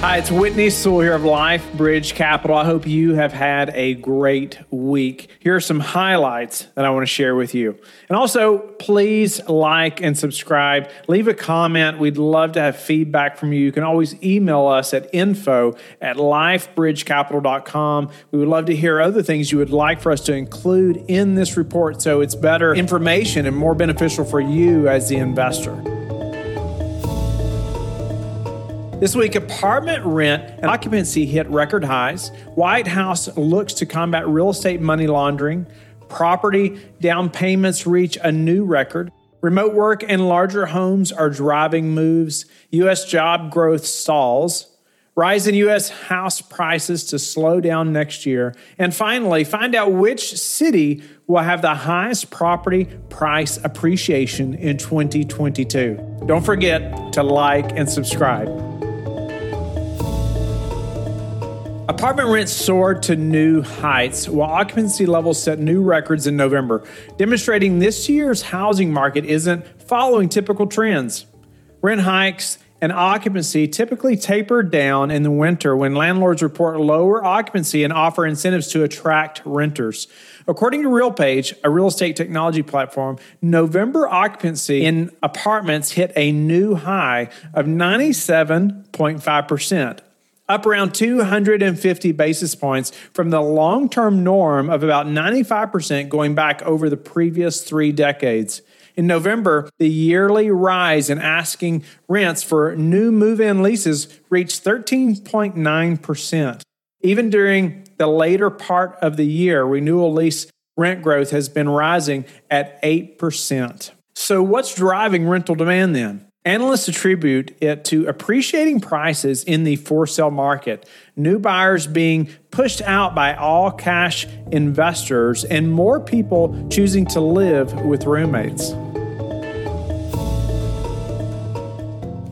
Hi, it's Whitney Sewell here of Life Bridge Capital. I hope you have had a great week. Here are some highlights that I want to share with you. And also, please like and subscribe. Leave a comment. We'd love to have feedback from you. You can always email us at info at lifebridgecapital.com. We would love to hear other things you would like for us to include in this report so it's better information and more beneficial for you as the investor. This week, apartment rent and occupancy hit record highs. White House looks to combat real estate money laundering. Property down payments reach a new record. Remote work and larger homes are driving moves. U.S. job growth stalls. Rise in U.S. house prices to slow down next year. And finally, find out which city will have the highest property price appreciation in 2022. Don't forget to like and subscribe. Apartment rents soared to new heights while occupancy levels set new records in November, demonstrating this year's housing market isn't following typical trends. Rent hikes and occupancy typically taper down in the winter when landlords report lower occupancy and offer incentives to attract renters. According to RealPage, a real estate technology platform, November occupancy in apartments hit a new high of 97.5%, up around 250 basis points from the long term norm of about 95% going back over the previous three decades. In November, the yearly rise in asking rents for new move in leases reached 13.9%. Even during the later part of the year, renewal lease rent growth has been rising at 8%. So, what's driving rental demand then? Analysts attribute it to appreciating prices in the for sale market, new buyers being pushed out by all cash investors, and more people choosing to live with roommates.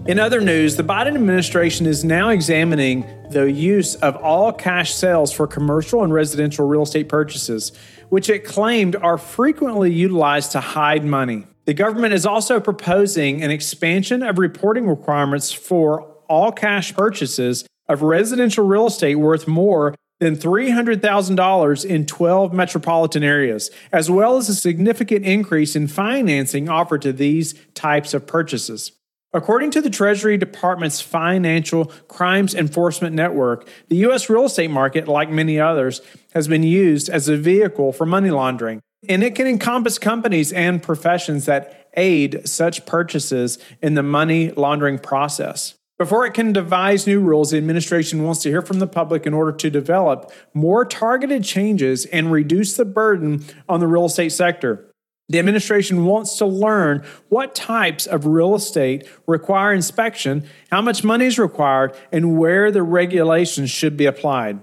In other news, the Biden administration is now examining the use of all cash sales for commercial and residential real estate purchases, which it claimed are frequently utilized to hide money. The government is also proposing an expansion of reporting requirements for all cash purchases of residential real estate worth more than $300,000 in 12 metropolitan areas, as well as a significant increase in financing offered to these types of purchases. According to the Treasury Department's Financial Crimes Enforcement Network, the U.S. real estate market, like many others, has been used as a vehicle for money laundering and it can encompass companies and professions that aid such purchases in the money laundering process. Before it can devise new rules, the administration wants to hear from the public in order to develop more targeted changes and reduce the burden on the real estate sector. The administration wants to learn what types of real estate require inspection, how much money is required, and where the regulations should be applied.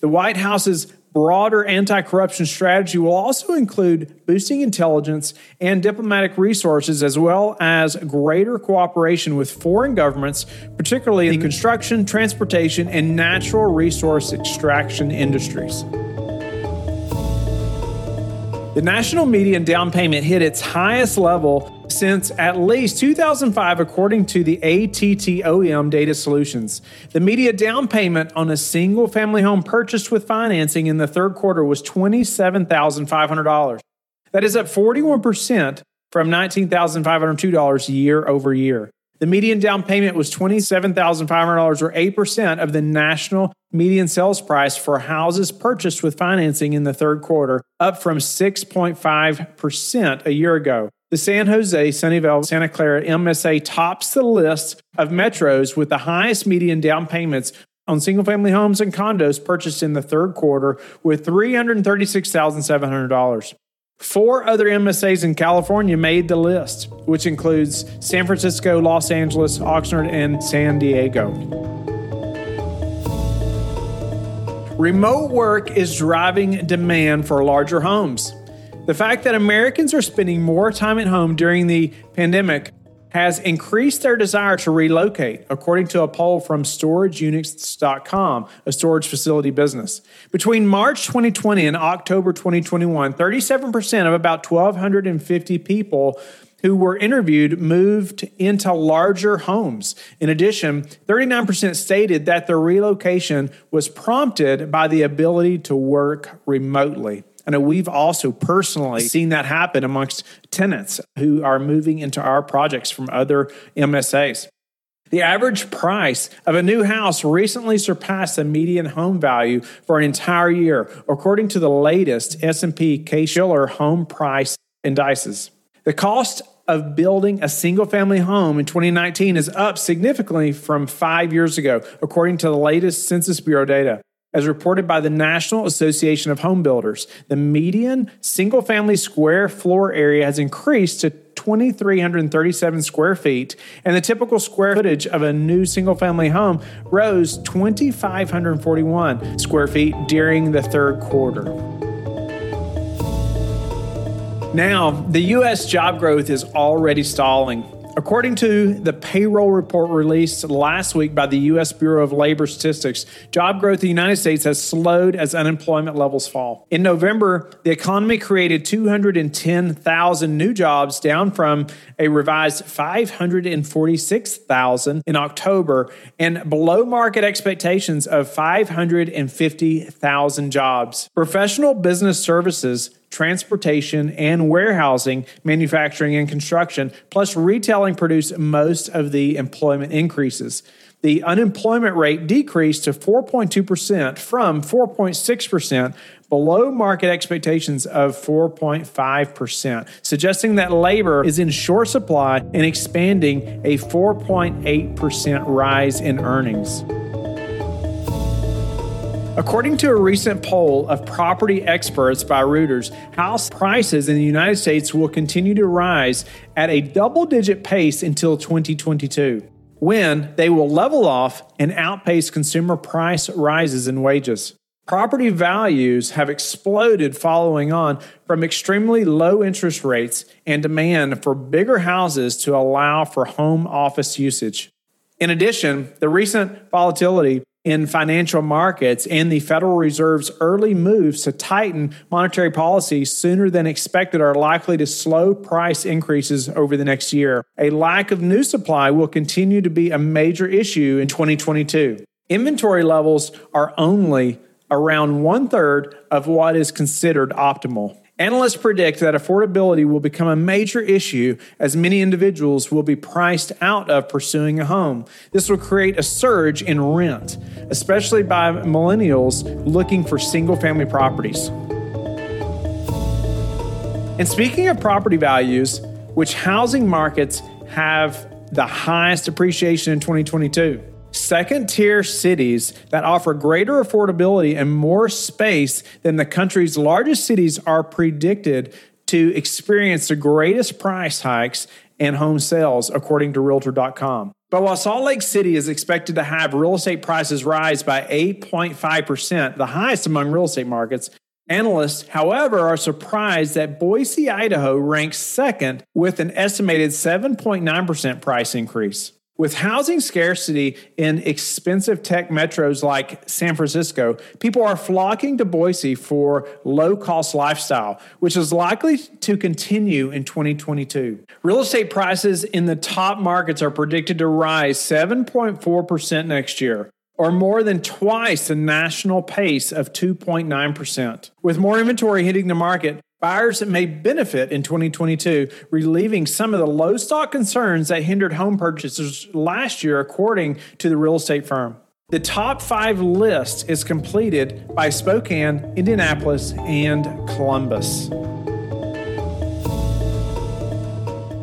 The White House's broader anti corruption strategy will also include boosting intelligence and diplomatic resources, as well as greater cooperation with foreign governments, particularly in construction, transportation, and natural resource extraction industries. The national median down payment hit its highest level since at least 2005, according to the ATTOM Data Solutions. The median down payment on a single family home purchased with financing in the third quarter was $27,500. That is up 41% from $19,502 year over year. The median down payment was $27,500 or 8% of the national median sales price for houses purchased with financing in the third quarter, up from 6.5% a year ago. The San Jose, Sunnyvale, Santa Clara MSA tops the list of metros with the highest median down payments on single family homes and condos purchased in the third quarter with $336,700. Four other MSAs in California made the list, which includes San Francisco, Los Angeles, Oxnard, and San Diego. Remote work is driving demand for larger homes. The fact that Americans are spending more time at home during the pandemic has increased their desire to relocate, according to a poll from StorageUnits.com, a storage facility business. Between March 2020 and October 2021, 37% of about 1,250 people who were interviewed moved into larger homes. In addition, 39% stated that their relocation was prompted by the ability to work remotely. I know we've also personally seen that happen amongst tenants who are moving into our projects from other MSAs. The average price of a new house recently surpassed the median home value for an entire year, according to the latest S&P Case-Shiller home price indices. The cost of building a single family home in 2019 is up significantly from 5 years ago, according to the latest Census Bureau data. As reported by the National Association of Home Builders, the median single family square floor area has increased to 2,337 square feet, and the typical square footage of a new single family home rose 2,541 square feet during the third quarter. Now, the U.S. job growth is already stalling. According to the payroll report released last week by the U.S. Bureau of Labor Statistics, job growth in the United States has slowed as unemployment levels fall. In November, the economy created 210,000 new jobs, down from a revised 546,000 in October, and below market expectations of 550,000 jobs. Professional business services transportation, and warehousing, manufacturing, and construction, plus retailing produced most of the employment increases. The unemployment rate decreased to 4.2% from 4.6%, below market expectations of 4.5%, suggesting that labor is in short supply and expanding a 4.8% rise in earnings. According to a recent poll of property experts by Reuters, house prices in the United States will continue to rise at a double digit pace until 2022, when they will level off and outpace consumer price rises in wages. Property values have exploded following on from extremely low interest rates and demand for bigger houses to allow for home office usage. In addition, the recent volatility in financial markets and the Federal Reserve's early moves to tighten monetary policy sooner than expected are likely to slow price increases over the next year. A lack of new supply will continue to be a major issue in 2022. Inventory levels are only around one third of what is considered optimal. Analysts predict that affordability will become a major issue as many individuals will be priced out of pursuing a home. This will create a surge in rent, especially by millennials looking for single family properties. And speaking of property values, which housing markets have the highest appreciation in 2022? Second tier cities that offer greater affordability and more space than the country's largest cities are predicted to experience the greatest price hikes and home sales, according to Realtor.com. But while Salt Lake City is expected to have real estate prices rise by 8.5%, the highest among real estate markets, Analysts, however, are surprised that Boise, Idaho ranks second with an estimated 7.9% price increase. With housing scarcity in expensive tech metros like San Francisco, people are flocking to Boise for low cost lifestyle, which is likely to continue in 2022. Real estate prices in the top markets are predicted to rise 7.4% next year or more than twice the national pace of 2.9%. With more inventory hitting the market, Buyers that may benefit in 2022, relieving some of the low stock concerns that hindered home purchases last year, according to the real estate firm. The top five list is completed by Spokane, Indianapolis, and Columbus.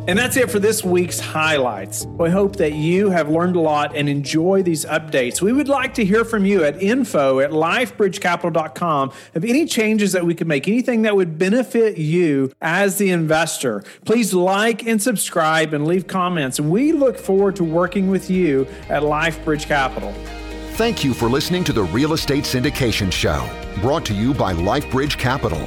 And that's it for this week's highlights. We hope that you have learned a lot and enjoy these updates. We would like to hear from you at info at lifebridgecapital.com of any changes that we could make, anything that would benefit you as the investor. Please like and subscribe and leave comments. We look forward to working with you at LifeBridge Capital. Thank you for listening to the Real Estate Syndication Show, brought to you by LifeBridge Capital.